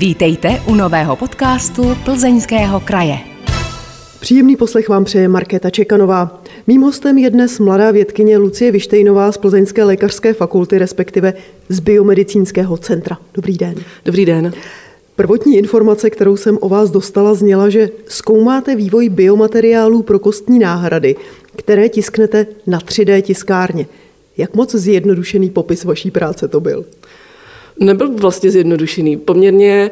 Vítejte u nového podcastu Plzeňského kraje. Příjemný poslech vám přeje Markéta Čekanová. Mým hostem je dnes mladá vědkyně Lucie Vištejnová z Plzeňské lékařské fakulty, respektive z Biomedicínského centra. Dobrý den. Dobrý den. Prvotní informace, kterou jsem o vás dostala, zněla, že zkoumáte vývoj biomateriálů pro kostní náhrady, které tisknete na 3D tiskárně. Jak moc zjednodušený popis vaší práce to byl? Nebyl vlastně zjednodušený. Poměrně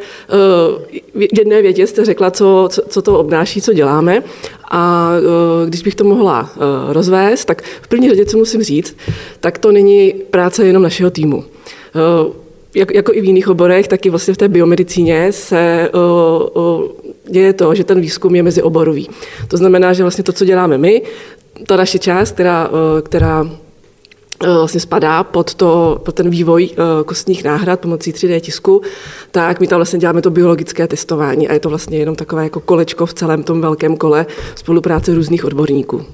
uh, jedné větě jste řekla, co, co, co to obnáší, co děláme. A uh, když bych to mohla uh, rozvést, tak v první řadě, co musím říct, tak to není práce jenom našeho týmu. Uh, jak, jako i v jiných oborech, tak i vlastně v té biomedicíně se uh, děje to, že ten výzkum je mezioborový. To znamená, že vlastně to, co děláme my, ta naše část, která, která vlastně spadá pod, to, pod ten vývoj kostních náhrad pomocí 3D tisku, tak my tam vlastně děláme to biologické testování a je to vlastně jenom takové jako kolečko v celém tom velkém kole spolupráce různých odborníků.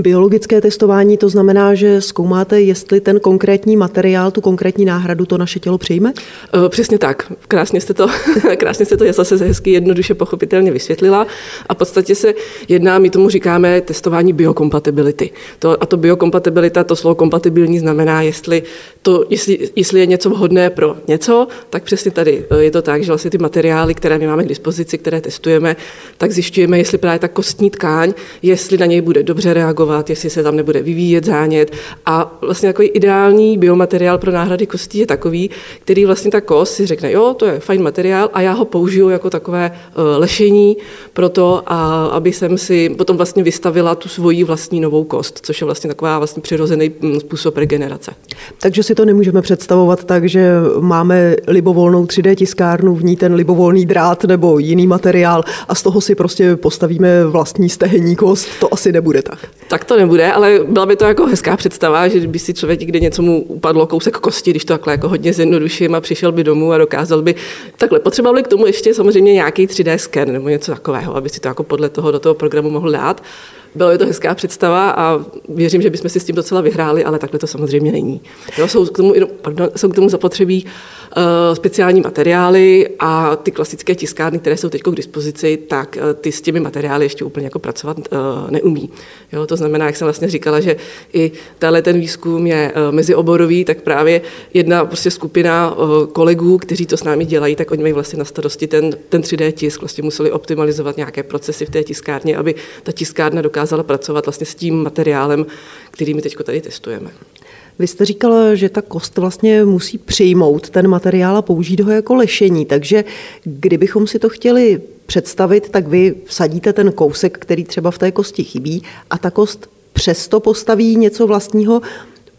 Biologické testování to znamená, že zkoumáte, jestli ten konkrétní materiál, tu konkrétní náhradu to naše tělo přijme? Eh, přesně tak. Krásně jste to, krásně jste to já zase hezky jednoduše pochopitelně vysvětlila. A v podstatě se jedná, my tomu říkáme testování biokompatibility. To, a to biokompatibilita, to slovo kompatibilní znamená, jestli, to, jestli, jestli je něco vhodné pro něco, tak přesně tady eh, je to tak, že vlastně ty materiály, které my máme k dispozici, které testujeme, tak zjišťujeme, jestli právě ta kostní tkáň, jestli na něj bude dobře reagovat, reagovat, jestli se tam nebude vyvíjet zánět. A vlastně takový ideální biomateriál pro náhrady kostí je takový, který vlastně ta kost si řekne, jo, to je fajn materiál a já ho použiju jako takové eh, lešení pro to, a aby jsem si potom vlastně vystavila tu svoji vlastní novou kost, což je vlastně taková vlastně přirozený hm, způsob regenerace. Takže si to nemůžeme představovat tak, že máme libovolnou 3D tiskárnu, v ní ten libovolný drát nebo jiný materiál a z toho si prostě postavíme vlastní stehenní kost. To asi nebude tak. Tak to nebude, ale byla by to jako hezká představa, že by si člověk někde něco mu upadlo kousek kosti, když to takhle jako hodně zjednoduším a přišel by domů a dokázal by takhle. Potřeboval by k tomu ještě samozřejmě nějaký 3D sken nebo něco takového, aby si to jako podle toho do toho programu mohl dát. Byla by to hezká představa a věřím, že bychom si s tím docela vyhráli, ale takhle to samozřejmě není. Jo, jsou, k tomu, pardon, jsou k tomu zapotřebí uh, speciální materiály a ty klasické tiskárny, které jsou teď k dispozici, tak uh, ty s těmi materiály ještě úplně jako pracovat uh, neumí. Jo, to znamená, jak jsem vlastně říkala, že i tenhle ten výzkum je uh, mezioborový, tak právě jedna prostě skupina uh, kolegů, kteří to s námi dělají, tak oni mají vlastně na starosti ten, ten 3D tisk, vlastně museli optimalizovat nějaké procesy v té tiskárně, aby ta tiskárna dokázala dokázala pracovat vlastně s tím materiálem, který my teď tady testujeme. Vy jste říkala, že ta kost vlastně musí přijmout ten materiál a použít ho jako lešení, takže kdybychom si to chtěli představit, tak vy vsadíte ten kousek, který třeba v té kosti chybí a ta kost přesto postaví něco vlastního,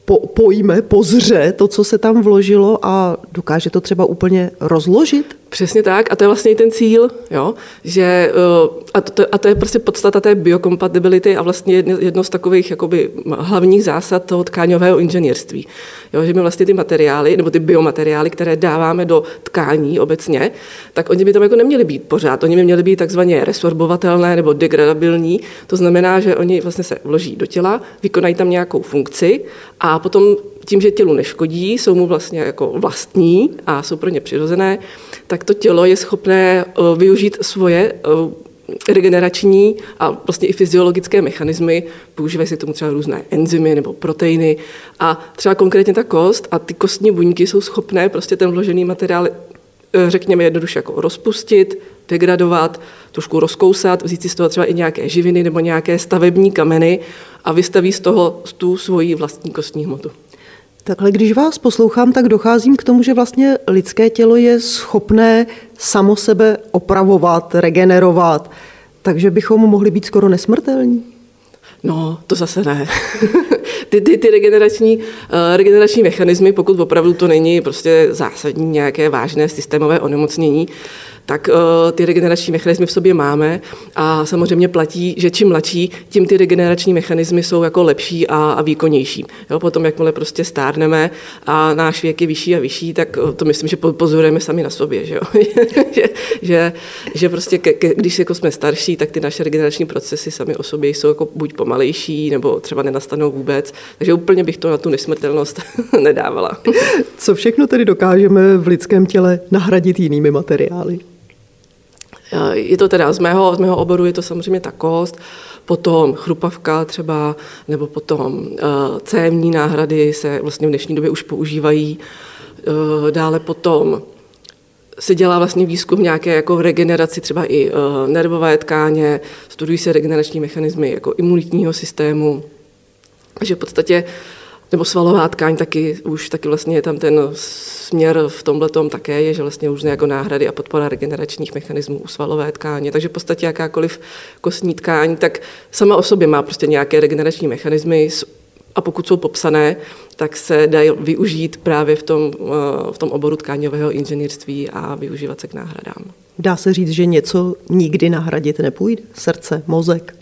po, pojme, pozře to, co se tam vložilo a dokáže to třeba úplně rozložit? Přesně tak a to je vlastně i ten cíl, jo? že eh, a to, a to je prostě podstata té biokompatibility a vlastně jedno, jedno z takových jakoby, hlavních zásad toho tkáňového inženýrství. Jo? Že my vlastně ty materiály, nebo ty biomateriály, které dáváme do tkání obecně, tak oni by tam jako neměli být pořád. Oni by měli být takzvaně resorbovatelné nebo degradabilní. To znamená, že oni vlastně se vloží do těla, vykonají tam nějakou funkci a potom tím, že tělu neškodí, jsou mu vlastně jako vlastní a jsou pro ně přirozené, tak to tělo je schopné eh, využít svoje eh, regenerační a vlastně i fyziologické mechanismy, používají se k tomu třeba různé enzymy nebo proteiny a třeba konkrétně ta kost a ty kostní buňky jsou schopné prostě ten vložený materiál eh, řekněme jednoduše jako rozpustit, degradovat, trošku rozkousat, vzít si z toho třeba i nějaké živiny nebo nějaké stavební kameny a vystaví z toho tu svoji vlastní kostní hmotu. Takhle, když vás poslouchám, tak docházím k tomu, že vlastně lidské tělo je schopné samo sebe opravovat, regenerovat, takže bychom mohli být skoro nesmrtelní. No, to zase ne. ty, ty, ty regenerační, uh, regenerační mechanismy, pokud opravdu to není prostě zásadní nějaké vážné systémové onemocnění, tak uh, ty regenerační mechanismy v sobě máme a samozřejmě platí, že čím mladší, tím ty regenerační mechanismy jsou jako lepší a, a výkonnější. Jo, potom, jakmile prostě stárneme a náš věk je vyšší a vyšší, tak uh, to myslím, že pozorujeme sami na sobě, že, jo? že, že, že prostě ke, ke, když jako jsme starší, tak ty naše regenerační procesy sami o sobě jsou jako buď pomalejší nebo třeba nenastanou vůbec. Takže úplně bych to na tu nesmrtelnost nedávala. Co všechno tedy dokážeme v lidském těle nahradit jinými materiály? Je to teda z mého, z mého oboru je to samozřejmě ta kost, potom chrupavka třeba, nebo potom uh, cévní náhrady se vlastně v dnešní době už používají. Uh, dále potom se dělá vlastně výzkum nějaké jako regeneraci třeba i uh, nervové tkáně, studují se regenerační mechanismy jako imunitního systému. Takže v podstatě uh, nebo svalová tkáň taky, už taky vlastně je tam ten směr v tomhle také je, že vlastně různé jako náhrady a podpora regeneračních mechanismů u svalové tkáně. Takže v podstatě jakákoliv kostní tkáň, tak sama o sobě má prostě nějaké regenerační mechanismy a pokud jsou popsané, tak se dají využít právě v tom, eh, v tom oboru tkáňového inženýrství a využívat se k náhradám. Dá se říct, že něco nikdy nahradit nepůjde? Srdce, mozek?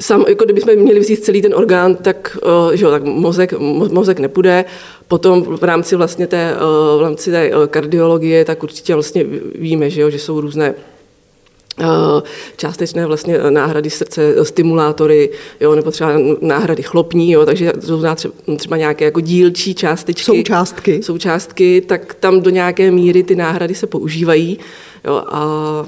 Sam, jako kdybychom měli vzít celý ten orgán, tak, uh, že jo, tak mozek, mo, mozek nepůjde. Potom v rámci vlastně té, uh, v rámci té uh, kardiologie, tak určitě vlastně víme, že, jo, že jsou různé částečné vlastně náhrady srdce, stimulátory, jo, nebo třeba náhrady chlopní, jo, takže jsou třeba, třeba nějaké jako dílčí částečky. Součástky. Součástky, tak tam do nějaké míry ty náhrady se používají. Jo, a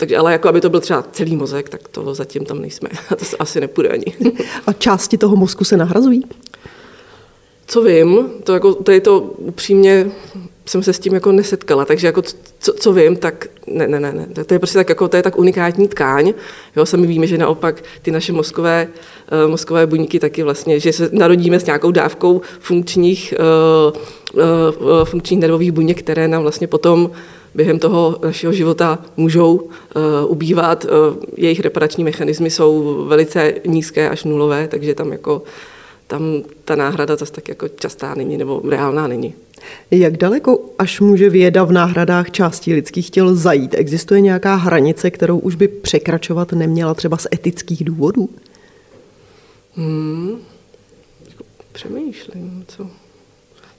takže ale jako aby to byl třeba celý mozek, tak to zatím tam nejsme. A to asi nepůjde ani. A části toho mozku se nahrazují? Co vím, to, jako, to je to upřímně, jsem se s tím jako nesetkala, takže jako co, co vím, tak ne, ne, ne, ne. To je prostě tak, jako, to je tak unikátní tkáň. Jo, sami víme, že naopak ty naše mozkové, uh, mozkové buňky taky vlastně, že se narodíme s nějakou dávkou funkčních, uh, uh, funkčních nervových buněk, které nám vlastně potom během toho našeho života můžou uh, ubývat. Uh, jejich reparační mechanismy jsou velice nízké až nulové, takže tam jako tam ta náhrada zase tak jako častá není nebo reálná není. Jak daleko až může věda v náhradách částí lidských těl zajít? Existuje nějaká hranice, kterou už by překračovat neměla třeba z etických důvodů? Hmm, přemýšlím, co,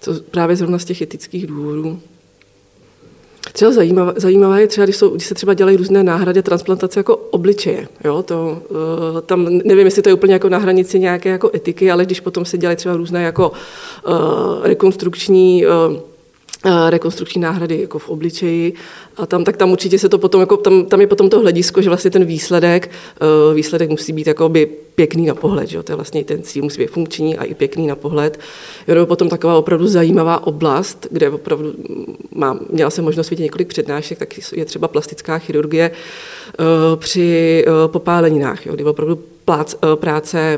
co právě zrovna z těch etických důvodů. Třeba zajímavé, zajímavé je třeba, když, jsou, když se třeba dělají různé náhrady transplantace jako obličeje. Jo? To, uh, tam nevím, jestli to je úplně jako na hranici nějaké jako etiky, ale když potom se dělají třeba různé jako uh, rekonstrukční uh, rekonstrukční náhrady jako v obličeji a tam, tak tam určitě se to potom, jako tam, tam je potom to hledisko, že vlastně ten výsledek, výsledek musí být jakoby pěkný na pohled, že jo? to je vlastně ten cíl, musí být funkční a i pěkný na pohled. Jo, potom taková opravdu zajímavá oblast, kde opravdu mám, měla jsem možnost vidět několik přednášek, tak je třeba plastická chirurgie při popáleninách, jo? kdy opravdu plác, práce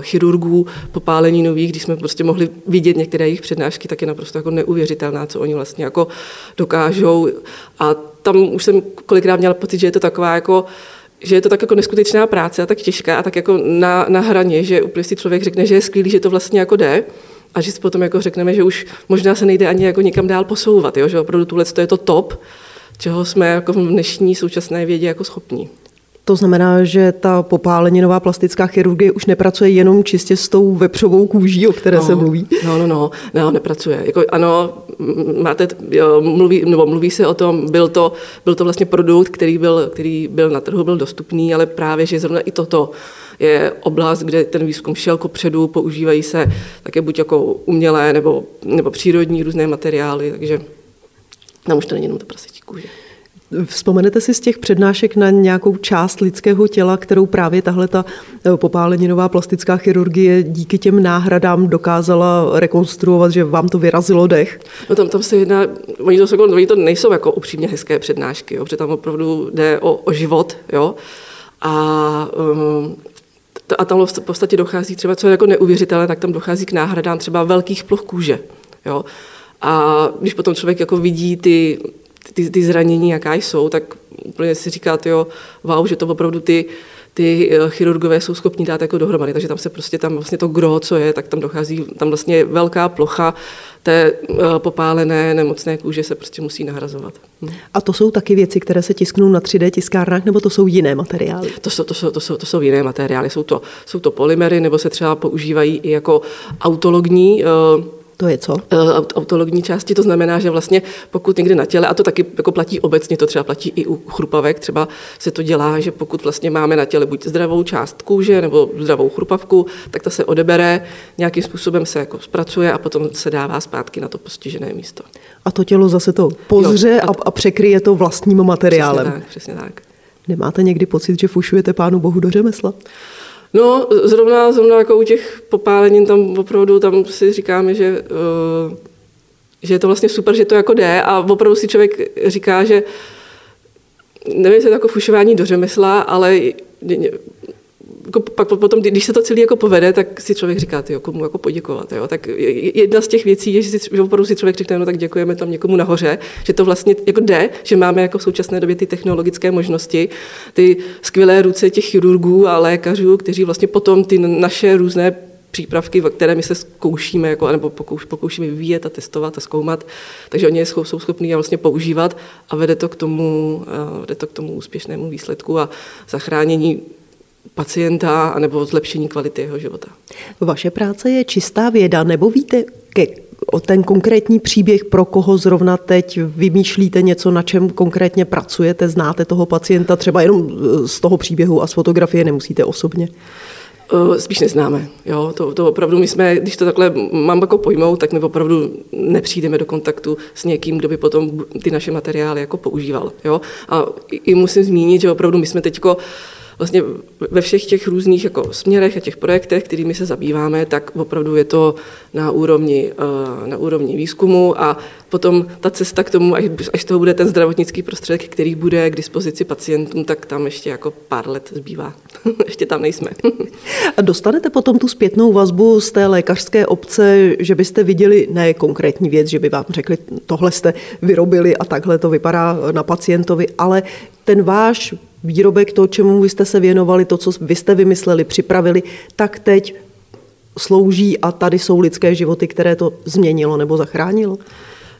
chirurgů, popálení nových, když jsme prostě mohli vidět některé jejich přednášky, tak je naprosto jako neuvěřitelná, co oni vlastně jako dokážou. A tam už jsem kolikrát měla pocit, že je to taková jako že je to tak jako neskutečná práce a tak těžká a tak jako na, na hraně, že úplně si člověk řekne, že je skvělý, že to vlastně jako jde a že si potom jako řekneme, že už možná se nejde ani jako nikam dál posouvat, jo? že opravdu tuhle to je to top, čeho jsme jako v dnešní současné vědě jako schopní. To znamená, že ta popáleninová plastická chirurgie už nepracuje jenom čistě s tou vepřovou kůží, o které no, se mluví? No, no, no, no nepracuje. Jako, ano, máte, jo, mluví, nebo mluví se o tom, byl to, byl to vlastně produkt, který byl, který byl na trhu, byl dostupný, ale právě, že zrovna i toto je oblast, kde ten výzkum šel kopředu, používají se také buď jako umělé nebo, nebo přírodní různé materiály, takže tam už to není jenom ta prasečí kůže. Vzpomenete si z těch přednášek na nějakou část lidského těla, kterou právě tahle ta eh, popáleninová plastická chirurgie díky těm náhradám dokázala rekonstruovat, že vám to vyrazilo dech? No tam, tam se jedná, oni to, jako, oni to nejsou jako upřímně hezké přednášky, jo, protože tam opravdu jde o, o život, jo, a um, a tam v podstatě dochází třeba, co je jako neuvěřitelné, tak tam dochází k náhradám třeba velkých ploch kůže. Jo? A když potom člověk jako vidí ty ty, ty zranění, jaká jsou, tak úplně si říkáte, jo, wow, že to opravdu ty, ty eh, chirurgové jsou schopni dát jako dohromady, takže tam se prostě tam vlastně to gro, co je, tak tam dochází, tam vlastně velká plocha té eh, popálené nemocné kůže se prostě musí nahrazovat. Hm. A to jsou taky věci, které se tisknou na 3D tiskárnách, nebo to jsou jiné materiály? To jsou, to jsou, to jsou, to jsou jiné materiály, jsou to, jsou to polymery, nebo se třeba používají i jako autologní uh, To je co? Autologní části, to znamená, že vlastně pokud někde na těle, a to taky jako platí obecně, to třeba platí i u chrupavek, třeba se to dělá, že pokud vlastně máme na těle buď zdravou část kůže nebo zdravou chrupavku, tak ta se odebere, nějakým způsobem se jako zpracuje a potom se dává zpátky na to postižené místo. A to tělo zase to pozře a, a překryje to vlastním materiálem. Přesně tak, přesně tak. Nemáte někdy pocit, že fušujete pánu bohu do řemesla? No, zrovna, zrovna jako u těch popálenin tam opravdu tam si říkáme, že, uh, že je to vlastně super, že to jako jde a opravdu si člověk říká, že nevím, jestli je to jako fušování do řemesla, ale jako pak potom, když se to celé jako povede, tak si člověk říká, ty, komu jako poděkovat. Jo? Tak jedna z těch věcí je, že, si, že opravdu si člověk řekne, no tak děkujeme tam někomu nahoře, že to vlastně jako jde, že máme jako v současné době ty technologické možnosti, ty skvělé ruce těch chirurgů a lékařů, kteří vlastně potom ty naše různé přípravky, které my se zkoušíme, jako, nebo pokouš, pokoušíme vyvíjet a testovat a zkoumat, takže oni jsou, jsou schopni je vlastně používat a vede to, k tomu, vede to k tomu úspěšnému výsledku a zachránění pacienta nebo zlepšení kvality jeho života. Vaše práce je čistá věda, nebo víte ke, o ten konkrétní příběh, pro koho zrovna teď vymýšlíte něco, na čem konkrétně pracujete, znáte toho pacienta, třeba jenom z toho příběhu a z fotografie nemusíte osobně? Eh, spíš neznáme. Jo? To, to opravdu my jsme, když to takhle mám jako pojmout, tak my opravdu nepřijdeme do kontaktu s někým, kdo by potom ty naše materiály jako používal. Jo? A i musím zmínit, že opravdu my jsme teď vlastně ve všech těch různých jako směrech a těch projektech, kterými se zabýváme, tak opravdu je to na úrovni, eh, na úrovni výzkumu a potom ta cesta k tomu, až, až toho bude ten zdravotnický prostředek, který bude k dispozici pacientům, tak tam ještě jako pár let zbývá. ještě tam nejsme. a dostanete potom tu zpětnou vazbu z té lékařské obce, že byste viděli ne konkrétní věc, že by vám řekli, tohle jste vyrobili a takhle to vypadá na pacientovi, ale ten váš výrobek, to, čemu vy jste se věnovali, to, co vy jste vymysleli, připravili, tak teď slouží a tady jsou lidské životy, které to změnilo nebo zachránilo?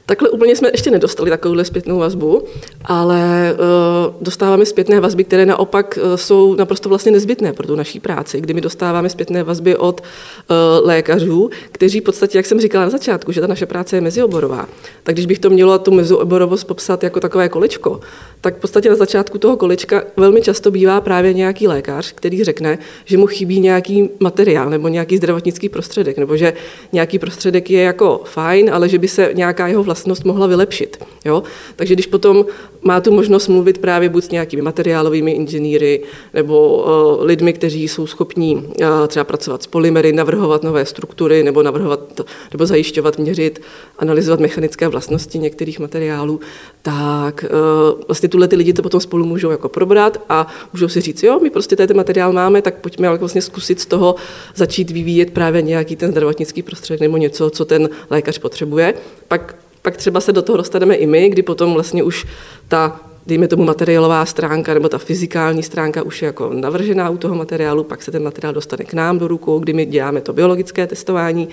Takhle úplně jsme ještě nedostali takovouhle zpětnou vazbu, ale uh, dostáváme zpětné vazby, které naopak uh, jsou naprosto vlastně nezbytné pro tu naší práci, kdy my dostáváme zpětné vazby od uh, lékařů, kteří v podstatě, jak jsem říkala na začátku, že ta naše práce je mezioborová. Tak když bych to měla tu mezioborovost popsat jako takové kolečko, tak v podstatě na začátku toho kolečka velmi často bývá právě nějaký lékař, který řekne, že mu chybí nějaký materiál nebo nějaký zdravotnický prostředek, nebo že nějaký prostředek je jako fajn, ale že by se nějaká jeho vlastnost mohla vylepšit. Jo? Takže když potom má tu možnost mluvit právě buď s nějakými materiálovými inženýry nebo uh, lidmi, kteří jsou schopní uh, třeba pracovat s polymery, navrhovat nové struktury nebo navrhovat nebo zajišťovat, měřit, analyzovat mechanické vlastnosti některých materiálů, tak uh, vlastně tuhle ty lidi to potom spolu můžou jako probrat a můžou si říct, jo, my prostě ten materiál máme, tak pojďme ale vlastně zkusit z toho začít vyvíjet právě nějaký ten zdravotnický prostředek nebo něco, co ten lékař potřebuje. Pak pak třeba se do toho dostaneme i my, kdy potom vlastně už ta dejme tomu materiálová stránka nebo ta fyzikální stránka už je jako navržená u toho materiálu, pak se ten materiál dostane k nám do rukou, kdy my děláme to biologické testování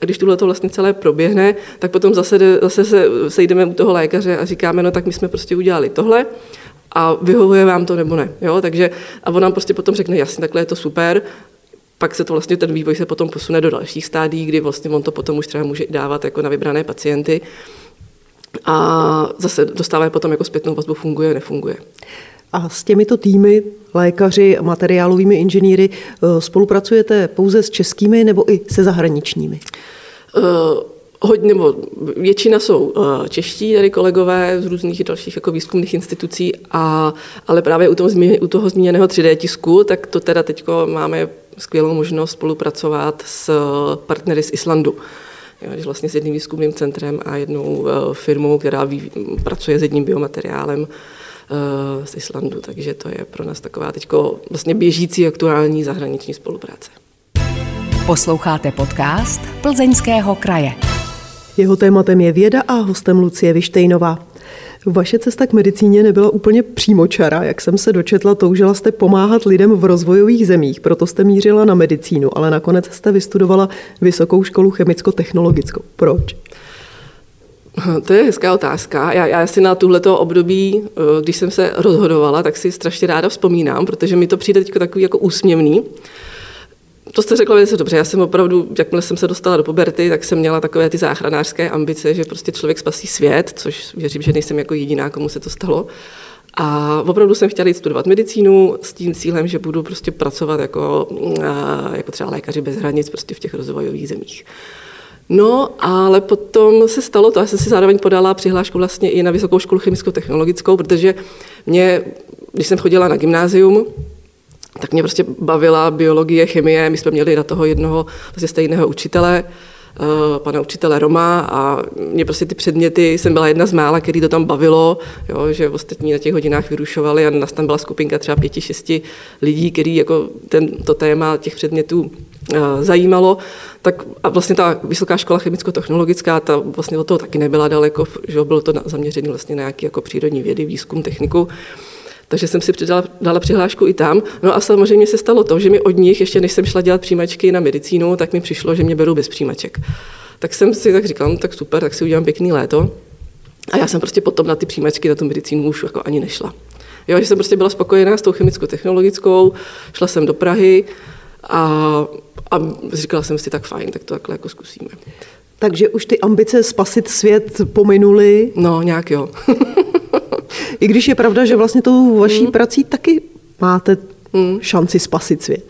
a když tohle to vlastně celé proběhne, tak potom zase, zase se sejdeme u toho lékaře a říkáme, no tak my jsme prostě udělali tohle a vyhovuje vám to nebo ne. Jo? Takže, a on nám prostě potom řekne, jasně, takhle je to super, pak se to vlastně, ten vývoj se potom posune do dalších stádí, kdy vlastně on to potom už třeba může dávat jako na vybrané pacienty a zase dostávají potom jako zpětnou vazbu, funguje, nefunguje. A s těmito týmy, lékaři, materiálovými inženýry, eh, spolupracujete pouze s českými nebo i se zahraničními? Uh, hodně, nebo většina jsou uh, čeští tady kolegové z různých dalších jako výzkumných institucí, a, ale právě u toho, u toho zmíněného 3D tisku, tak to teda teď máme skvělou možnost spolupracovat s partnery z Islandu. Jo, vlastně s jedním výzkumným centrem a jednou eh, firmou, která ví, pracuje s jedním biomateriálem eh, z Islandu, takže to je pro nás taková teď vlastně běžící aktuální zahraniční spolupráce. Posloucháte podcast Plzeňského kraje. Jeho tématem je věda a hostem Lucie Vištejnová. Vaše cesta k medicíně nebyla úplně přímočara, jak jsem se dočetla, toužila jste pomáhat lidem v rozvojových zemích, proto jste mířila na medicínu, ale nakonec jste vystudovala Vysokou školu chemicko-technologickou. Proč? To je hezká otázka. Já, já si na tuhleto období, eh, když jsem se rozhodovala, tak si strašně ráda vzpomínám, protože mi to přijde teď takový jako úsměvný to jste řekla velice dobře. Já jsem opravdu, jakmile jsem se dostala do puberty, tak jsem měla takové ty záchranářské ambice, že prostě člověk spasí svět, což věřím, že nejsem jako jediná, komu se to stalo. A opravdu jsem chtěla jít studovat medicínu s tím cílem, že budu prostě pracovat jako, jako třeba lékaři bez hranic prostě v těch rozvojových zemích. No, ale potom se stalo to, já jsem si zároveň podala přihlášku vlastně i na Vysokou školu chemicko-technologickou, protože mě, když jsem chodila na gymnázium, tak mě prostě bavila biologie, chemie. My jsme měli na toho jednoho vlastně stejného učitele, eh, pana učitele Roma a mě prostě ty předměty, jsem byla jedna z mála, který to tam bavilo, jo, že ostatní na těch hodinách vyrušovali a nás tam byla skupinka třeba pěti, šesti lidí, který jako ten, to téma těch předmětů eh, zajímalo, tak a vlastně ta vysoká škola chemicko-technologická, ta vlastně od toho taky nebyla daleko, že bylo to zaměřené vlastně na nějaký jako přírodní vědy, výzkum, techniku. Takže jsem si přidala, dala přihlášku i tam. No a samozřejmě se stalo to, že mi od nich, ještě než jsem šla dělat přijímačky na medicínu, tak mi přišlo, že mě berou bez přijímaček. Tak jsem si tak říkala, no, tak super, tak si udělám pěkný léto. A já jsem prostě potom na ty přijímačky na tu medicínu už jako ani nešla. Jo, že jsem prostě byla spokojená s tou chemicko-technologickou, šla jsem do Prahy a, a říkala jsem si, tak fajn, tak to takhle jako zkusíme. Takže už ty ambice spasit svět pominuly? No, nějak jo. I když je pravda, že vlastně tou vaší mm. prací taky máte mm. šanci spasit svět.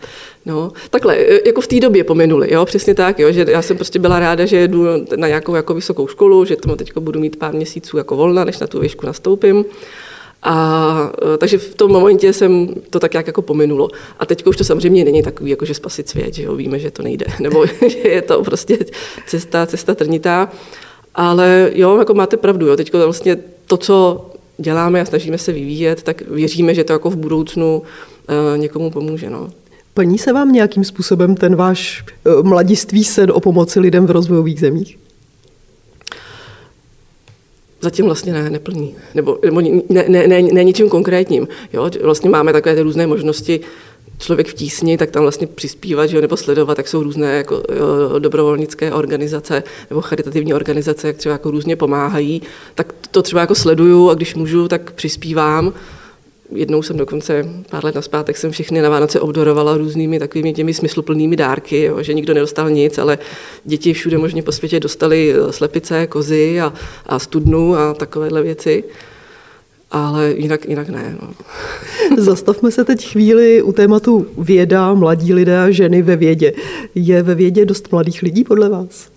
No, takhle, e, jako v té době pominuli, jo, přesně tak, jo, že já jsem prostě byla ráda, že jdu na nějakou jako vysokou školu, že tomu teď budu mít pár měsíců jako volna, než na tu výšku nastoupím. A e, takže v tom momentě jsem to tak jak jako pominulo. A teď už to samozřejmě není takový, jako že spasit svět, že jo, víme, že to nejde, nebo že je to prostě cesta, cesta trnitá. Ale jo, jako máte pravdu, jo, teď vlastně to, co děláme a snažíme se vyvíjet, tak věříme, že to jako v budoucnu eh, někomu pomůže. No. Plní se vám nějakým způsobem ten váš eh, mladiství sen o pomoci lidem v rozvojových zemích? Zatím vlastně ne, neplní. Nebo, nebo ne, ne, ne, ne ničím konkrétním. Jo? Vlastně máme takové ty různé možnosti člověk v tísni, tak tam vlastně přispívat že jo, nebo sledovat, jak jsou různé jako, jo, dobrovolnické organizace nebo charitativní organizace, jak třeba jako různě pomáhají, tak to třeba jako sleduju a když můžu, tak přispívám. Jednou jsem dokonce pár let naspátek jsem všechny na Vánoce obdorovala různými takovými těmi smysluplnými dárky, jo, že nikdo nedostal nic, ale děti všude možně po světě dostali slepice, kozy a, a studnu a takovéhle věci ale jinak, jinak ne. No. Zastavme se teď chvíli u tématu věda, mladí lidé a ženy ve vědě. Je ve vědě dost mladých lidí podle vás?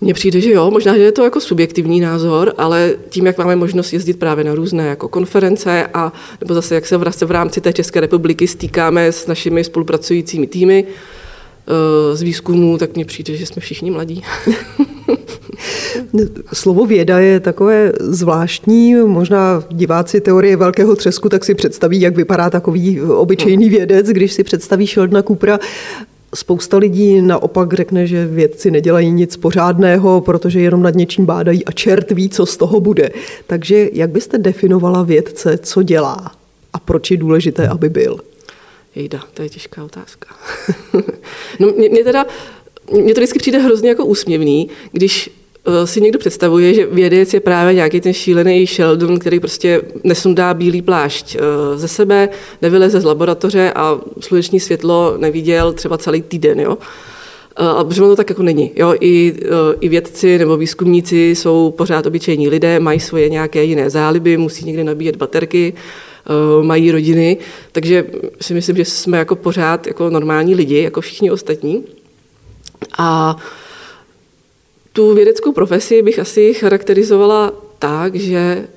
Mně přijde, že jo, možná, že je to jako subjektivní názor, ale tím, jak máme možnost jezdit právě na různé jako konference a nebo zase, jak se v, v rámci té České republiky stýkáme s našimi spolupracujícími týmy z výzkumu, tak mně přijde, že jsme všichni mladí. Slovo věda je takové zvláštní, možná diváci teorie velkého třesku tak si představí, jak vypadá takový obyčejný vědec, když si představí Sheldona Coopera. Spousta lidí naopak řekne, že vědci nedělají nic pořádného, protože jenom nad něčím bádají a čert ví, co z toho bude. Takže jak byste definovala vědce, co dělá a proč je důležité, aby byl? Jejda, to je těžká otázka. no mě, mě teda, mně to vždycky přijde hrozně jako úsměvný, když Eh, si někdo představuje, že vědec je právě nějaký ten šílený Sheldon, který prostě nesundá bílý plášť eh, ze sebe, nevyleze z laboratoře a sluneční světlo neviděl třeba celý týden. Jo? Eh, a protože to tak jako není. Jo? I, I vědci nebo výzkumníci jsou pořád obyčejní lidé, mají svoje nějaké jiné záliby, musí někde nabíjet baterky, mají rodiny, takže si myslím, že jsme jako pořád jako normální lidi, jako všichni ostatní. A tu vědeckou profesi bych asi charakterizovala tak, že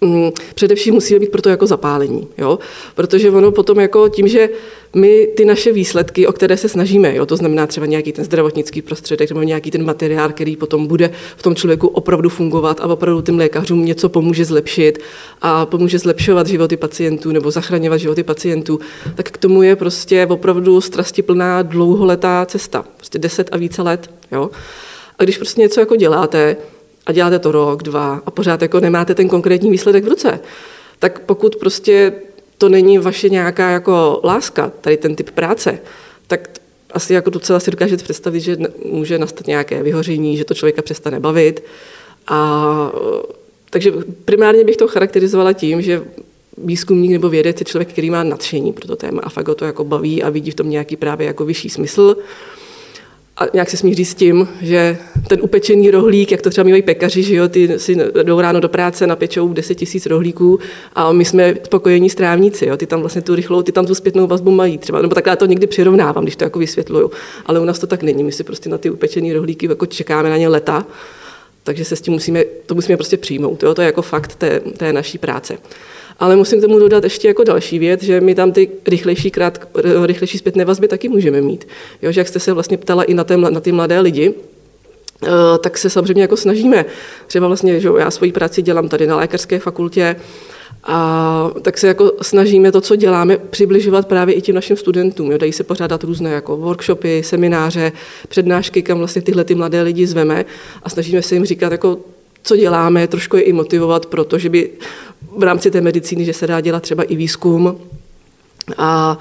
mm, především musíme být proto jako zapálení, jo? protože ono potom jako tím, že my ty naše výsledky, o které se snažíme, jo? to znamená třeba nějaký ten zdravotnický prostředek nebo nějaký ten materiál, který potom bude v tom člověku opravdu fungovat a opravdu tím lékařům něco pomůže zlepšit a pomůže zlepšovat životy pacientů nebo zachraňovat životy pacientů, tak k tomu je prostě opravdu strastiplná dlouholetá cesta, prostě deset a více let. Jo? A když prostě něco jako děláte a děláte to rok, dva a pořád jako nemáte ten konkrétní výsledek v ruce, tak pokud prostě to není vaše nějaká jako láska, tady ten typ práce, tak asi jako docela si dokážete představit, že může nastat nějaké vyhoření, že to člověka přestane bavit. A, takže primárně bych to charakterizovala tím, že výzkumník nebo vědec je člověk, který má nadšení pro to téma a fakt ho to jako baví a vidí v tom nějaký právě jako vyšší smysl a nějak se smíří s tím, že ten upečený rohlík, jak to třeba mývají pekaři, že jo, ty si jdou ráno do práce, napečou 10 tisíc rohlíků a my jsme spokojení strávníci, jo, ty tam vlastně tu rychlou, ty tam tu zpětnou vazbu mají třeba, nebo takhle to někdy přirovnávám, když to jako vysvětluju, ale u nás to tak není, my si prostě na ty upečený rohlíky jako čekáme na ně leta, takže se s tím musíme, to musíme prostě přijmout, jo, to je jako fakt té, té naší práce. Ale musím k tomu dodat ještě jako další věc, že my tam ty rychlejší, krát, rychlejší zpětné vazby taky můžeme mít. Jo, že jak jste se vlastně ptala i na, té, na ty mladé lidi, eh, tak se samozřejmě jako snažíme. Třeba vlastně, že já svoji práci dělám tady na lékařské fakultě, a tak se jako snažíme to, co děláme, přibližovat právě i těm našim studentům. Jo. Dají se pořádat různé jako workshopy, semináře, přednášky, kam vlastně tyhle ty mladé lidi zveme a snažíme se jim říkat, jako, co děláme, trošku je i motivovat, protože by v rámci té medicíny, že se dá dělat třeba i výzkum. A,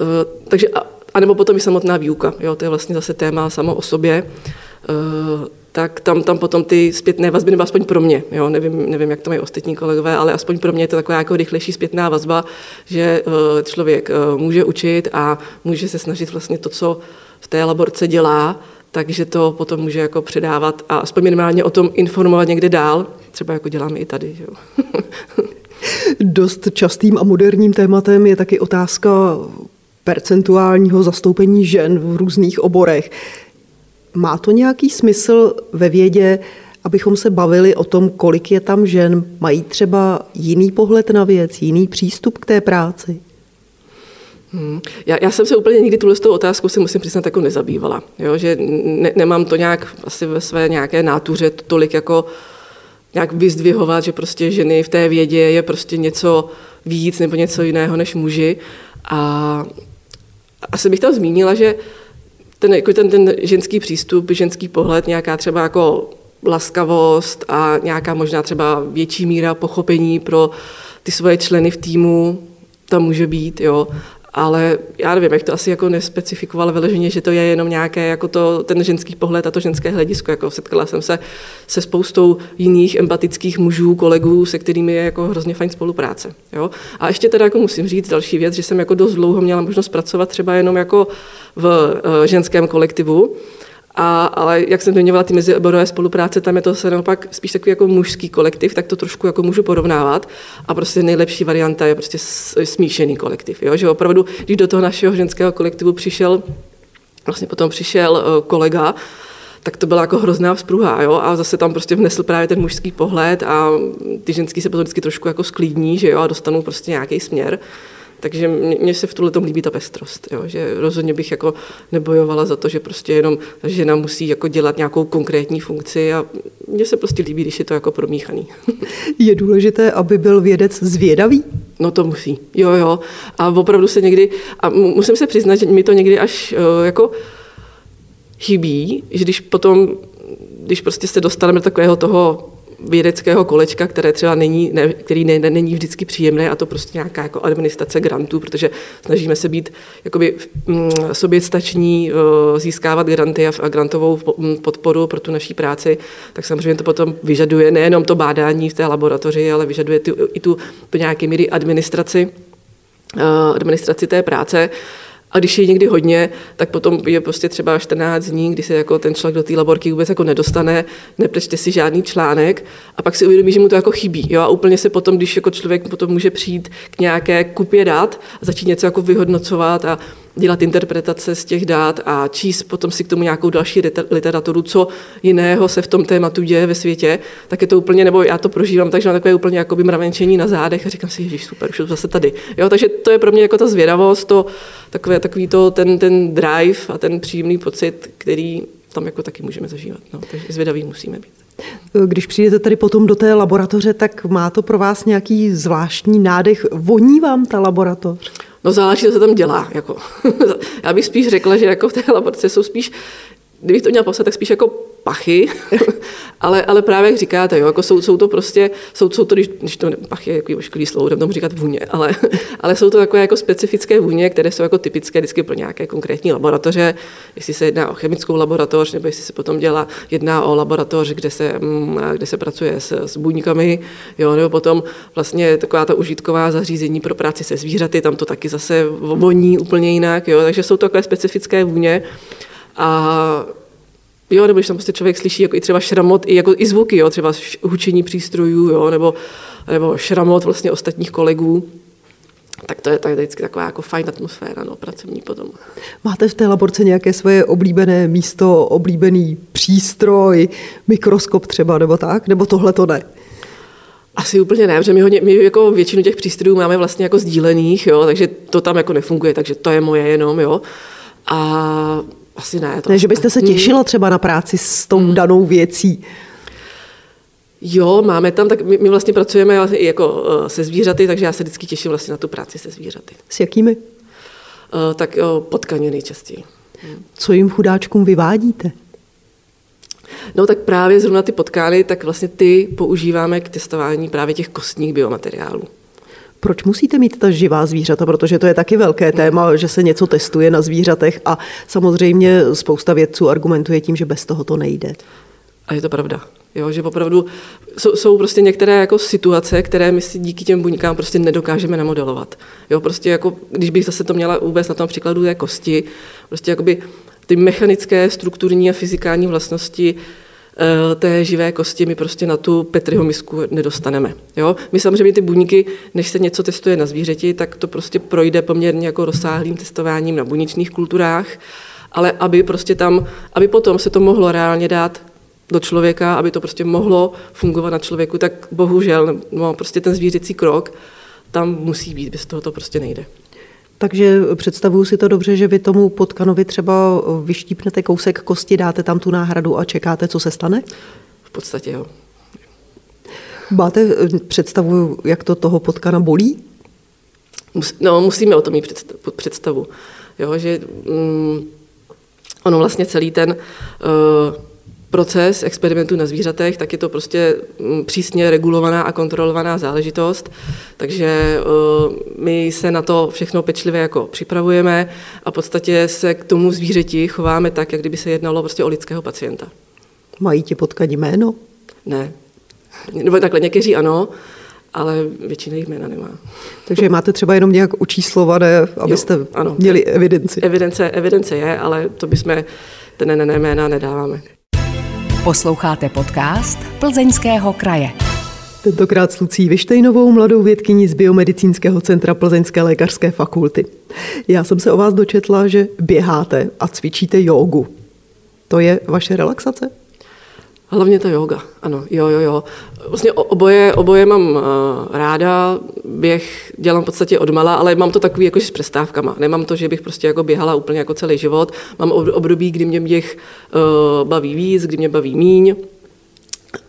e, takže, a, a nebo potom i samotná výuka, jo, to je vlastně zase téma samo o sobě, e, tak tam, tam potom ty zpětné vazby, nebo aspoň pro mě, jo, nevím, nevím, jak to mají ostatní kolegové, ale aspoň pro mě je to taková jako rychlejší zpětná vazba, že e, člověk může učit a může se snažit vlastně to, co v té laborce dělá, takže to potom může jako předávat a aspoň minimálně o tom informovat někde dál, třeba jako děláme i tady. Jo. Dost častým a moderním tématem je taky otázka percentuálního zastoupení žen v různých oborech. Má to nějaký smysl ve vědě, abychom se bavili o tom, kolik je tam žen, mají třeba jiný pohled na věc, jiný přístup k té práci? Hmm. Já, já jsem se úplně nikdy tuhle otázkou si musím přiznat jako nezabývala. Jo? Že ne, nemám to nějak asi ve své nějaké nátuře tolik jako nějak vyzdvihovat, že prostě ženy v té vědě je prostě něco víc nebo něco jiného než muži. A asi bych tam zmínila, že ten, jako ten, ten ženský přístup, ženský pohled, nějaká třeba jako laskavost a nějaká možná třeba větší míra pochopení pro ty svoje členy v týmu, tam může být, jo ale já nevím, jak to asi jako nespecifikovala vyloženě, že to je jenom nějaké jako to, ten ženský pohled a to ženské hledisko. Jako setkala jsem se se spoustou jiných empatických mužů, kolegů, se kterými je jako hrozně fajn spolupráce. Jo? A ještě teda jako musím říct další věc, že jsem jako dost dlouho měla možnost pracovat třeba jenom jako v uh, ženském kolektivu, a, ale jak jsem zmiňovala ty mezioborové spolupráce, tam je to se naopak spíš takový jako mužský kolektiv, tak to trošku jako můžu porovnávat. A prostě nejlepší varianta je prostě smíšený kolektiv. Jo? Že opravdu, když do toho našeho ženského kolektivu přišel, vlastně potom přišel eh, kolega, tak to byla jako hrozná vzpruha, jo, a zase tam prostě vnesl právě ten mužský pohled a ty ženský se potom vždycky trošku jako sklidní, že jo, a dostanou prostě nějaký směr. Takže mně se v tuhle tom líbí ta pestrost, jo, že rozhodně bych jako nebojovala za to, že prostě jenom žena musí jako dělat nějakou konkrétní funkci a mně se prostě líbí, když je to jako promíchaný. Je důležité, aby byl vědec zvědavý? No to musí, jo, jo. A opravdu se někdy, a musím se přiznat, že mi to někdy až eh, jako chybí, že když potom, když prostě se dostaneme do takového toho vědeckého kolečka, které třeba není, ne, který ne, ne, není vždycky příjemné a to prostě nějaká jako administrace grantů, protože snažíme se být jakoby mm, soběstační, získávat granty a grantovou mm, podporu pro tu naší práci, tak samozřejmě to potom vyžaduje nejenom to bádání v té laboratoři, ale vyžaduje tu, i tu, tu nějaké míry administraci, administraci té práce. A když je někdy hodně, tak potom je prostě třeba 14 dní, kdy se jako ten člověk do té laborky vůbec jako nedostane, neplečte si žádný článek a pak si uvědomí, že mu to jako chybí. Jo? A úplně se potom, když jako člověk potom může přijít k nějaké kupě dat a začít něco jako vyhodnocovat a dělat interpretace z těch dát a číst potom si k tomu nějakou další literaturu, co jiného se v tom tématu děje ve světě, tak je to úplně, nebo já to prožívám, takže mám takové úplně jakoby mravenčení na zádech a říkám si, ježiš, super, už je to zase tady. Jo, takže to je pro mě jako ta zvědavost, to, takové, takový to, ten, ten drive a ten příjemný pocit, který tam jako taky můžeme zažívat. No, takže zvědaví musíme být. Když přijdete tady potom do té laboratoře, tak má to pro vás nějaký zvláštní nádech? Voní vám ta laboratoř? No záleží, co se tam dělá. Jako. Já bych spíš řekla, že jako v té laborce jsou spíš, kdybych to měla popsat, tak spíš jako pachy, ale, ale právě jak říkáte, jo, jako jsou, jsou to prostě, jsou, jsou to, když, když to pachy je jako ošklivý slovo, tomu říkat vůně, ale, ale jsou to takové jako specifické vůně, které jsou jako typické vždycky pro nějaké konkrétní laboratoře, jestli se jedná o chemickou laboratoř, nebo jestli se potom dělá, jedná o laboratoř, kde se, mm, kde se pracuje s, s buňkami, jo, nebo potom vlastně taková ta užitková zařízení pro práci se zvířaty, tam to taky zase voní úplně jinak, jo, takže jsou to takové specifické vůně. A Jo, nebo když tam prostě člověk slyší jako i třeba šramot, i, jako, i zvuky, jo, třeba hučení přístrojů, jo, nebo, nebo šramot vlastně ostatních kolegů, tak to je, tak vždycky taková jako fajn atmosféra, no, pracovní potom. Máte v té laborce nějaké svoje oblíbené místo, oblíbený přístroj, mikroskop třeba, nebo tak? Nebo tohle to ne? Asi úplně ne, protože my, hodně, my jako většinu těch přístrojů máme vlastně jako sdílených, jo, takže to tam jako nefunguje, takže to je moje jenom, jo. A asi ne. To ne, že byste se těšila třeba na práci s tou hmm. danou věcí. Jo, máme tam, tak my, my vlastně pracujeme jako uh, se zvířaty, takže já se vždycky těším vlastně na tu práci se zvířaty. S jakými? Uh, tak uh, potkaně nejčastěji. Hmm. Co jim chudáčkům vyvádíte? No tak právě zrovna ty potkány, tak vlastně ty používáme k testování právě těch kostních biomateriálů. Proč musíte mít ta živá zvířata? Protože to je taky velké téma, že se něco testuje na zvířatech a samozřejmě spousta vědců argumentuje tím, že bez toho to nejde. A je to pravda. Jo, že opravdu jsou, jsou prostě některé jako situace, které my si díky těm buňkám prostě nedokážeme namodelovat. Jo, prostě jako, když bych zase to měla vůbec na tom příkladu té kosti, prostě jakoby ty mechanické, strukturní a fyzikální vlastnosti té živé kosti my prostě na tu Petriho misku nedostaneme. Jo? My samozřejmě ty buňky, než se něco testuje na zvířeti, tak to prostě projde poměrně jako rozsáhlým testováním na buněčných kulturách, ale aby prostě tam, aby potom se to mohlo reálně dát do člověka, aby to prostě mohlo fungovat na člověku, tak bohužel, no, prostě ten zvířecí krok tam musí být, bez toho to prostě nejde. Takže představuju si to dobře, že vy tomu potkanovi třeba vyštípnete kousek kosti, dáte tam tu náhradu a čekáte, co se stane? V podstatě jo. Máte eh, představu, jak to toho potkana bolí? No, musíme o tom mít představu. Jo, že mm, ono vlastně celý ten uh, proces experimentu na zvířatech, tak je to prostě mm, přísně regulovaná a kontrolovaná záležitost. Takže uh, my se na to všechno pečlivě jako připravujeme a v podstatě se k tomu zvířeti chováme tak, jak kdyby se jednalo prostě o lidského pacienta. Mají ti potkat jméno? Ne. Nebo takhle někteří ano, ale většina jich jména nemá. Takže máte třeba jenom nějak učíslované, abyste jo, ano. měli evidenci. Evidence, evidence je, ale to bychom ten ne, ne, jména nedáváme. Posloucháte podcast Plzeňského kraje. Tentokrát s Lucí Vištejnovou, mladou vědkyní z Biomedicínského centra Plzeňské lékařské fakulty. Já jsem se o vás dočetla, že běháte a cvičíte jogu. To je vaše relaxace? Hlavně ta yoga, ano, jo, jo, jo. Vlastně oboje, oboje mám uh, ráda, běh dělám v podstatě odmala, ale mám to takový jako s přestávkama. Nemám to, že bych prostě jako běhala úplně jako celý život. Mám období, kdy mě běh uh, baví víc, kdy mě baví míň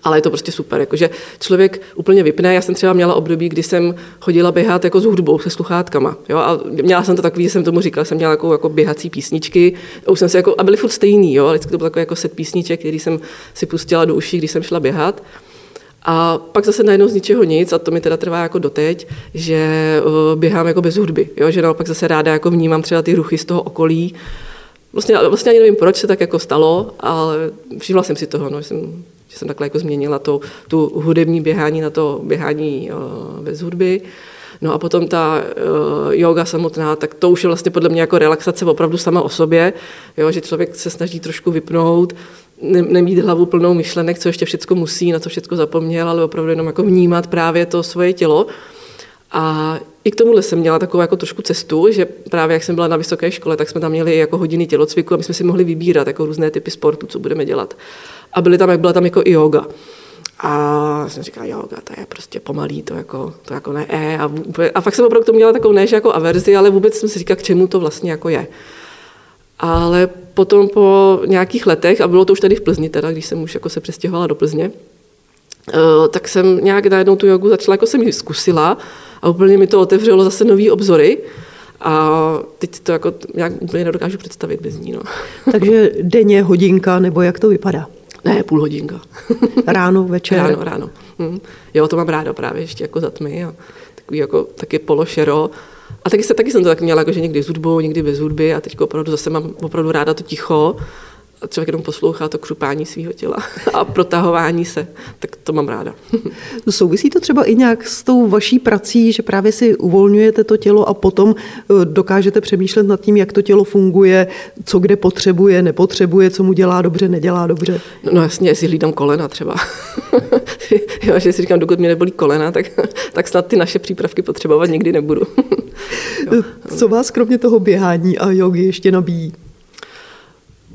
ale je to prostě super. Jakože člověk úplně vypne. Já jsem třeba měla období, kdy jsem chodila běhat jako s hudbou, se sluchátkama. Jo? A měla jsem to takový, že jsem tomu říkala, jsem měla jako, jako běhací písničky. A už jsem se jako, a byly furt stejný, jo? vždycky to bylo takový jako set písniček, který jsem si pustila do uší, když jsem šla běhat. A pak zase najednou z ničeho nic, a to mi teda trvá jako doteď, že běhám jako bez hudby, jo? že naopak zase ráda jako vnímám třeba ty ruchy z toho okolí. Vlastně, vlastně ani nevím, proč se tak jako stalo, ale všimla jsem si toho, no, že jsem že jsem takhle jako změnila to, tu hudební běhání na to běhání uh, bez hudby. No a potom ta uh, yoga samotná, tak to už je vlastně podle mě jako relaxace opravdu sama o sobě, jo, že člověk se snaží trošku vypnout, ne, nemít hlavu plnou myšlenek, co ještě všechno musí, na co všechno zapomněl, ale opravdu jenom jako vnímat právě to svoje tělo. A i k tomuhle jsem měla takovou jako trošku cestu, že právě jak jsem byla na vysoké škole, tak jsme tam měli jako hodiny tělocviku a my jsme si mohli vybírat jako různé typy sportu, co budeme dělat a byly tam, jak byla tam jako i yoga. A jsem říkala, yoga, to je prostě pomalý, to jako, to jako ne, e, a, a fakt jsem opravdu to měla takovou než jako averzi, ale vůbec jsem si říkala, k čemu to vlastně jako je. Ale potom po nějakých letech, a bylo to už tady v Plzni teda, když jsem už jako se přestěhovala do Plzně, eh, tak jsem nějak najednou tu jogu začala, jako jsem ji zkusila a úplně mi to otevřelo zase nový obzory. A teď to jako nějak úplně nedokážu představit bez ní. No. Takže denně hodinka, nebo jak to vypadá? Ne, půl hodinka. ráno, večer? Ráno, ráno. Hm. Jo, to mám ráda právě ještě jako za tmy a takový jako taky pološero. A taky, se, taky jsem to tak měla, jako, že někdy s hudbou, někdy bez hudby a teď opravdu zase mám opravdu ráda to ticho člověk jenom poslouchá to křupání svého těla a protahování se, tak to mám ráda. Souvisí to třeba i nějak s tou vaší prací, že právě si uvolňujete to tělo a potom eh, dokážete přemýšlet nad tím, jak to tělo funguje, co kde potřebuje, nepotřebuje, co mu dělá dobře, nedělá dobře? No, no jasně, jestli hlídám kolena třeba. že si říkám, dokud mě nebolí kolena, tak, tak snad ty naše přípravky potřebovat nikdy nebudu. co vás kromě toho běhání a jogy ještě nabíjí?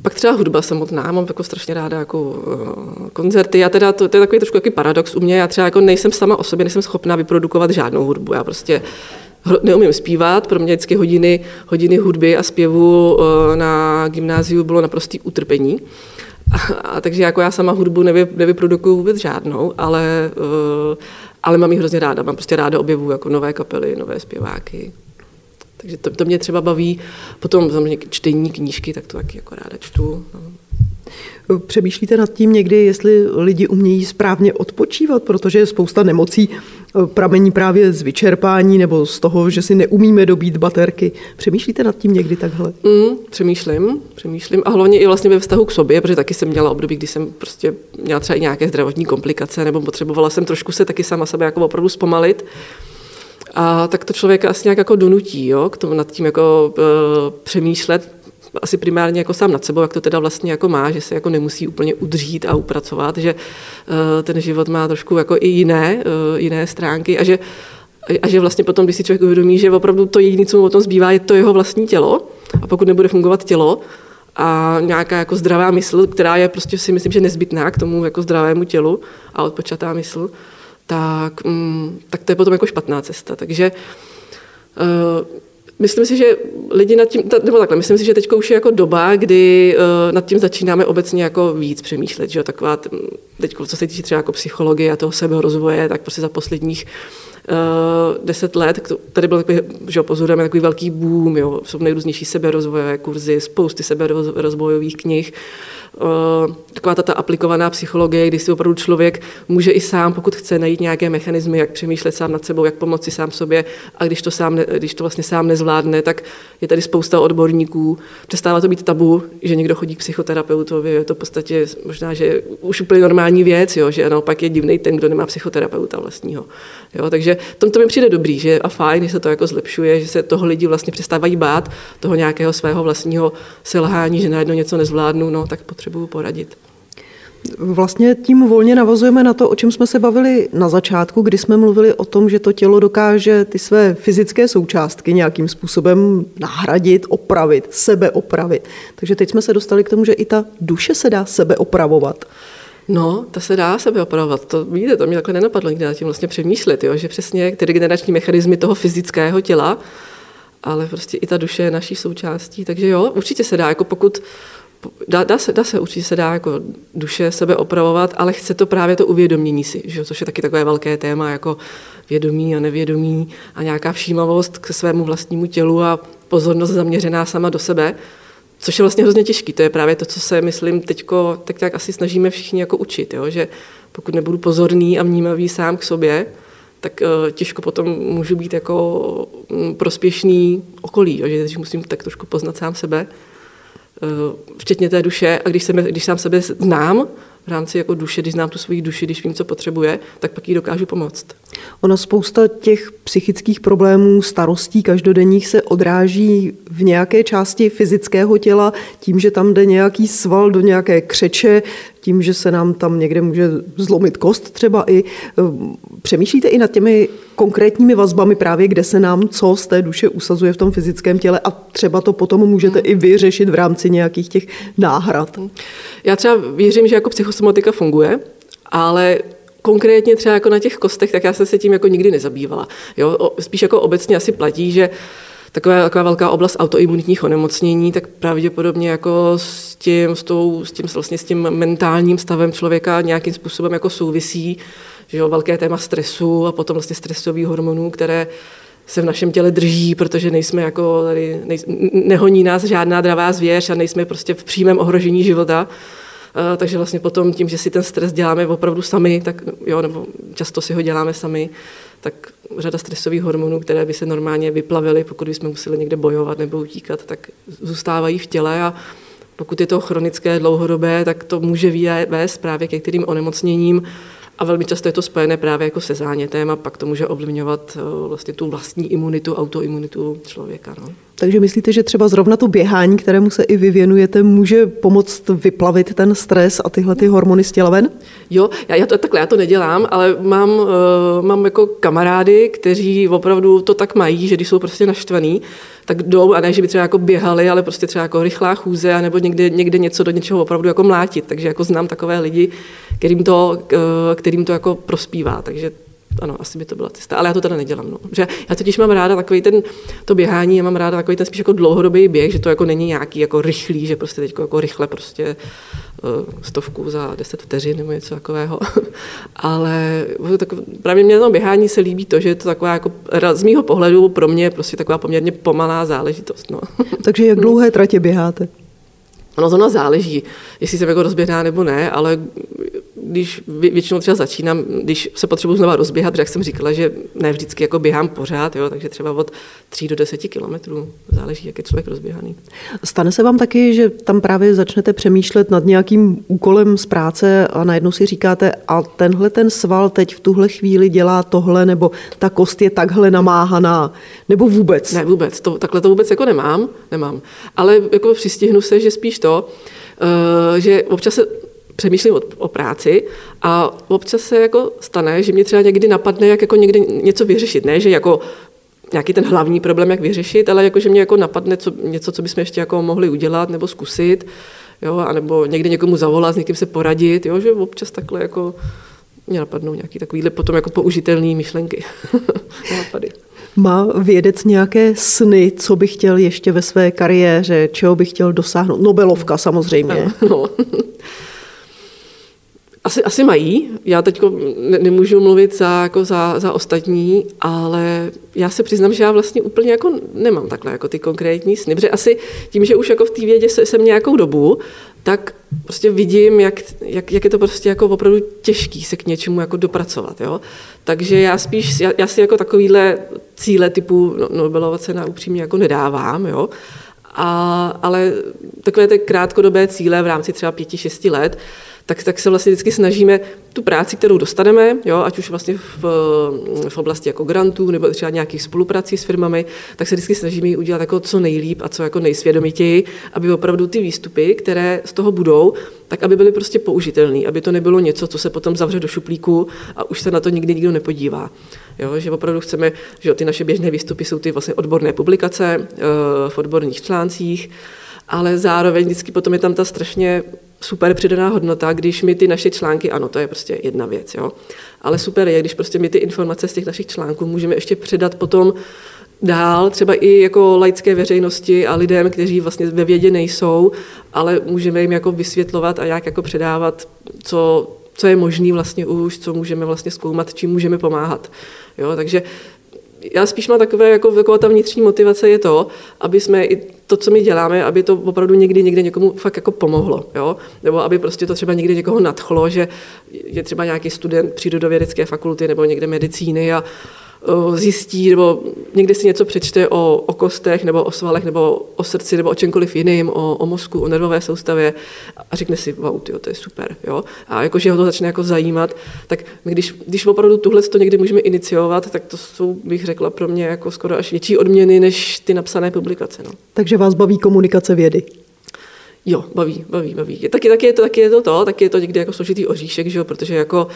Pak třeba hudba samotná, mám jako strašně ráda jako uh, koncerty. Já teda, to, to je takový trošku jaký paradox u mě, já třeba jako nejsem sama o sobě, nejsem schopná vyprodukovat žádnou hudbu. Já prostě neumím zpívat, pro mě vždycky hodiny, hodiny hudby a zpěvu uh, na gymnáziu bylo naprostý utrpení. A, a takže jako já sama hudbu nevy, nevyprodukuju vůbec žádnou, ale, uh, ale mám ji hrozně ráda. Mám prostě ráda objevu jako nové kapely, nové zpěváky. Takže to, to mě třeba baví. Potom samozřejmě čtení knížky, tak to taky jako ráda čtu. No. Přemýšlíte nad tím někdy, jestli lidi umějí správně odpočívat, protože je spousta nemocí eh, pramení právě z vyčerpání nebo z toho, že si neumíme dobít baterky. Přemýšlíte nad tím někdy takhle? Mm, přemýšlím, přemýšlím a hlavně i vlastně ve vztahu k sobě, protože taky jsem měla období, kdy jsem prostě měla třeba i nějaké zdravotní komplikace nebo potřebovala jsem trošku se taky sama sebe jako opravdu zpomalit. A tak to člověka asi nějak jako donutí, jo, k tomu nad tím jako uh, přemýšlet, asi primárně jako sám nad sebou, jak to teda vlastně jako má, že se jako nemusí úplně udřít a upracovat, že uh, ten život má trošku jako i jiné, uh, jiné stránky a že a že vlastně potom, když si člověk uvědomí, že opravdu to jediné, co mu o tom zbývá, je to jeho vlastní tělo a pokud nebude fungovat tělo a nějaká jako zdravá mysl, která je prostě si myslím, že nezbytná k tomu jako zdravému tělu a odpočatá mysl, tak, mm, tak to je potom jako špatná cesta. Takže uh, myslím si, že lidi nad tím, nebo takhle, myslím si, že teď už je jako doba, kdy uh, nad tím začínáme obecně jako víc přemýšlet, že jo, taková, teď, co se týče třeba jako psychologie a toho seberozvoje, tak prostě za posledních deset let, tady byl takový, že pozorujeme takový velký boom, jo, jsou nejrůznější seberozvojové kurzy, spousty seberozvojových knih, Eh, taková ta, ta aplikovaná psychologie, kdy si opravdu člověk může i sám, pokud chce najít nějaké mechanismy, jak přemýšlet sám nad sebou, jak pomoci sám sobě a když to, sám, když to vlastně sám nezvládne, tak je tady spousta odborníků. Přestává to být tabu, že někdo chodí k psychoterapeutovi, je to v podstatě možná, že už úplně normální věc, jo, že naopak je divný ten, kdo nemá psychoterapeuta vlastního. Jo, takže tom to mi přijde dobrý, že a fajn, že se to jako zlepšuje, že se toho lidi vlastně přestávají bát, toho nějakého svého vlastního selhání, že najednou něco nezvládnu, no tak potřebuju poradit. Vlastně tím volně navazujeme na to, o čem jsme se bavili na začátku, kdy jsme mluvili o tom, že to tělo dokáže ty své fyzické součástky nějakým způsobem nahradit, opravit, sebe opravit. Takže teď jsme se dostali k tomu, že i ta duše se dá sebe opravovat. No, ta se dá sebe opravovat. To víte, to mě takhle nenapadlo nikdy na tím vlastně přemýšlet, jo? že přesně ty regenerační mechanismy toho fyzického těla, ale prostě i ta duše je naší součástí. Takže jo, určitě se dá, jako pokud Dá, dá, se, dá se, určitě se dá jako duše sebe opravovat, ale chce to právě to uvědomění si, že? což je taky takové velké téma, jako vědomí a nevědomí a nějaká všímavost k svému vlastnímu tělu a pozornost zaměřená sama do sebe, což je vlastně hrozně těžký. To je právě to, co se, myslím, teď tak tak asi snažíme všichni jako učit, jo? že pokud nebudu pozorný a vnímavý sám k sobě, tak uh, těžko potom můžu být jako um, prospěšný okolí, jo? že musím tak trošku poznat sám sebe Eh, včetně té duše. A když, se, když sám sebe znám, v rámci jako duše, když znám tu svoji duši, když vím, co potřebuje, tak pak jí dokážu pomoct. Ona spousta těch psychických problémů, starostí každodenních se odráží v nějaké části fyzického těla, tím, že tam jde nějaký sval do nějaké křeče, tím, že se nám tam někde může zlomit kost třeba i. Eh, přemýšlíte i nad těmi konkrétními vazbami právě, kde se nám co z té duše usazuje v tom fyzickém těle a třeba to potom můžete i vyřešit v rámci nějakých těch náhrad. Já třeba věřím, že jako psychosomatika funguje, ale konkrétně třeba jako na těch kostech, tak já jsem se tím jako nikdy nezabývala. Jo? Spíš jako obecně asi platí, že taková, taková velká oblast autoimunitních onemocnění, tak pravděpodobně jako s tím, s, tou, s tím, vlastně s tím mentálním stavem člověka nějakým způsobem jako souvisí, že jo, velké téma stresu a potom vlastně stresových hormonů, které se v našem těle drží, protože nejsme jako tady, nej, nehoní nás žádná dravá zvěř a nejsme prostě v přímém ohrožení života, takže vlastně potom tím, že si ten stres děláme opravdu sami, tak jo, nebo často si ho děláme sami, tak řada stresových hormonů, které by se normálně vyplavily, pokud bychom museli někde bojovat nebo utíkat, tak zůstávají v těle a pokud je to chronické, dlouhodobé, tak to může vést právě k některým onemocněním, a velmi často je to spojené právě jako se zánětem a pak to může ovlivňovat eh, vlastně tu vlastní imunitu, autoimunitu člověka. No. Takže myslíte, že třeba zrovna to běhání, kterému se i vy věnujete, může pomoct vyplavit ten stres a tyhle ty hormony z těla ven? Jo, já, já to takhle, já to nedělám, ale mám, uh, mám jako kamarády, kteří opravdu to tak mají, že když jsou prostě naštvaní, tak jdou a ne, že by třeba jako běhali, ale prostě třeba jako rychlá chůze a nebo někde, někde něco do něčeho opravdu jako mlátit. Takže jako znám takové lidi, kterým to, uh, kterým to jako prospívá. Takže ano, asi by to byla cesta, ale já to teda nedělám. No. Že já totiž mám ráda takový ten, to běhání, já mám ráda takový ten spíš jako dlouhodobý běh, že to jako není nějaký jako rychlý, že prostě teď jako rychle prostě uh, stovku za 10 vteřin nebo něco takového. ale tak, právě mě na tom běhání se líbí to, že je to taková jako, z mýho pohledu pro mě prostě taková poměrně pomalá záležitost. No. Takže jak dlouhé tratě běháte? Ono zrovna záleží, jestli jsem jako rozběhná nebo ne, ale když většinou třeba začínám, když se potřebuji znova rozběhat, jak jsem říkala, že ne vždycky jako běhám pořád, jo, takže třeba od 3 do 10 kilometrů, záleží, jak je člověk rozběhaný. Stane se vám taky, že tam právě začnete přemýšlet nad nějakým úkolem z práce a najednou si říkáte, a tenhle ten sval teď v tuhle chvíli dělá tohle, nebo ta kost je takhle namáhaná, nebo vůbec? Ne, vůbec, to, takhle to vůbec jako nemám, nemám. Ale jako přistihnu se, že spíš to, uh, že občas se přemýšlím o, o práci a občas se jako stane, že mě třeba někdy napadne, jak jako někdy něco vyřešit. Ne, že jako nějaký ten hlavní problém, jak vyřešit, ale jako, že mě jako napadne co, něco, co bychom ještě jako mohli udělat nebo zkusit, jo, anebo někdy někomu zavolat, s někým se poradit, jo, že občas takhle jako mě napadnou nějaký takovýhle potom jako použitelné myšlenky, nápady. Má vědec nějaké sny, co by chtěl ještě ve své kariéře, čeho by chtěl dosáhnout? Nobelovka samozřejmě. No. Asi, asi mají. Já teď ne, nemůžu mluvit za, jako za, za ostatní, ale já se přiznám, že já vlastně úplně jako nemám takhle jako ty konkrétní sny, protože asi tím, že už jako v té vědě jsem nějakou dobu, tak prostě vidím, jak, jak, jak je to prostě jako opravdu těžký se k něčemu jako dopracovat. Jo? Takže já spíš, já, já si jako takovýhle cíle typu no, Nobelova cena upřímně jako nedávám, jo? A, ale takové ty krátkodobé cíle v rámci třeba pěti, šesti let, tak, tak se vlastně vždycky snažíme tu práci, kterou dostaneme, jo, ať už vlastně v, v oblasti jako grantů nebo třeba nějakých spoluprací s firmami, tak se vždycky snažíme ji udělat jako co nejlíp a co jako nejsvědomitěji, aby opravdu ty výstupy, které z toho budou, tak aby byly prostě použitelné, aby to nebylo něco, co se potom zavře do šuplíku a už se na to nikdy nikdo nepodívá. Jo, že opravdu chceme, že ty naše běžné výstupy jsou ty vlastně odborné publikace eh, v odborných článcích, ale zároveň vždycky potom je tam ta strašně super přidaná hodnota, když my ty naše články, ano, to je prostě jedna věc, jo. Ale super je, když prostě my ty informace z těch našich článků můžeme ještě předat potom dál, třeba i jako laické veřejnosti a lidem, kteří vlastně ve vědě nejsou, ale můžeme jim jako vysvětlovat a jak jako předávat, co, co je možný vlastně už, co můžeme vlastně zkoumat, čím můžeme pomáhat. Jo, takže já spíš mám takové, jako taková ta vnitřní motivace je to, aby jsme i to, co my děláme, aby to opravdu někdy někde někomu fakt jako pomohlo, jo? nebo aby prostě to třeba někdy někoho nadchlo, že je třeba nějaký student přírodovědecké fakulty nebo někde medicíny a zjistí, nebo někdy si něco přečte o, o kostech, nebo o svalech, nebo o srdci, nebo o čemkoliv jiným, o, o mozku, o nervové soustavě a řekne si, wow, tyjo, to je super. Jo? A jakože ho to začne jako zajímat, tak my když, když opravdu tuhle to někdy můžeme iniciovat, tak to jsou, bych řekla, pro mě jako skoro až větší odměny, než ty napsané publikace. No. Takže vás baví komunikace vědy? Jo, baví, baví, baví. Taky, taky, je to, taky je to to, taky je to někdy jako složitý oříšek, že jo, protože jako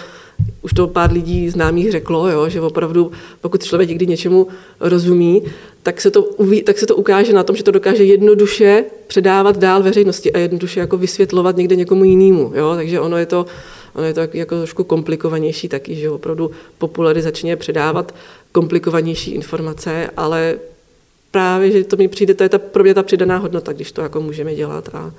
už to pár lidí známých řeklo, jo, že opravdu pokud člověk někdy něčemu rozumí, tak se, to uví, tak se to ukáže na tom, že to dokáže jednoduše předávat dál veřejnosti a jednoduše jako vysvětlovat někde někomu jinému. Jo? Takže ono je to, ono je to jako trošku komplikovanější taky, že opravdu popularizačně předávat komplikovanější informace, ale právě, že to mi přijde, to je ta, pro mě ta přidaná hodnota, když to jako můžeme dělat a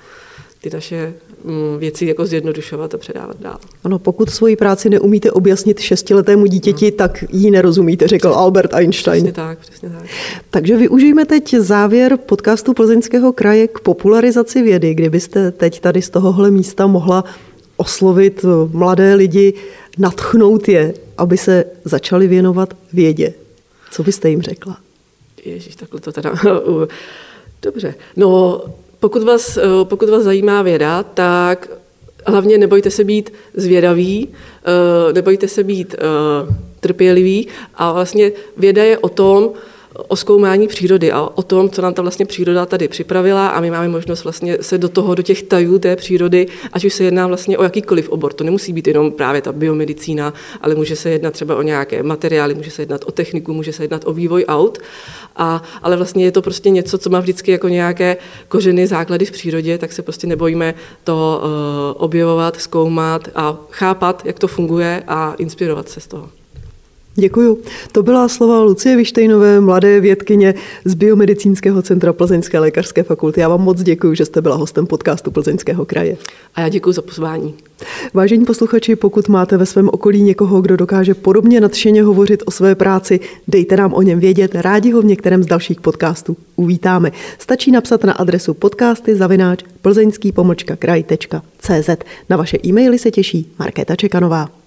ty naše mm, věci jako zjednodušovat a předávat dál. Ano, pokud svoji práci neumíte objasnit šestiletému dítěti, no. tak ji nerozumíte, řekl Albert Einstein. Přesně tak, přesně tak. Takže využijeme teď závěr podcastu Plzeňského kraje k popularizaci vědy, kdybyste teď tady z tohohle místa mohla oslovit mladé lidi, natchnout je, aby se začali věnovat vědě. Co byste jim řekla? Ježíš, takhle to teda... Dobře. No, pokud vás, pokud vás zajímá věda, tak hlavně nebojte se být zvědaví, eh, nebojte se být eh, trpělivý a vlastně věda je o tom, o zkoumání přírody a o tom, co nám ta vlastně příroda tady připravila a my máme možnost vlastně se do toho, do těch tajů té přírody, ať už se jedná vlastně o jakýkoliv obor. To nemusí být jenom právě ta biomedicína, ale může se jednat třeba o nějaké materiály, může se jednat o techniku, může se jednat o vývoj aut, a, ale vlastně je to prostě něco, co má vždycky jako nějaké kořeny, základy v přírodě, tak se prostě nebojíme to uh, objevovat, zkoumat a chápat, jak to funguje a inspirovat se z toho. Děkuju. To byla slova Lucie Vištejnové, mladé vědkyně z Biomedicínského centra Plzeňské lékařské fakulty. Já vám moc děkuji, že jste byla hostem podcastu Plzeňského kraje. A já děkuji za pozvání. Vážení posluchači, pokud máte ve svém okolí někoho, kdo dokáže podobně nadšeně hovořit o své práci, dejte nám o něm vědět, rádi ho v některém z dalších podcastů uvítáme. Stačí napsat na adresu podcasty zavináč plzeňský kraj.cz. Na vaše e-maily se těší Markéta Čekanová.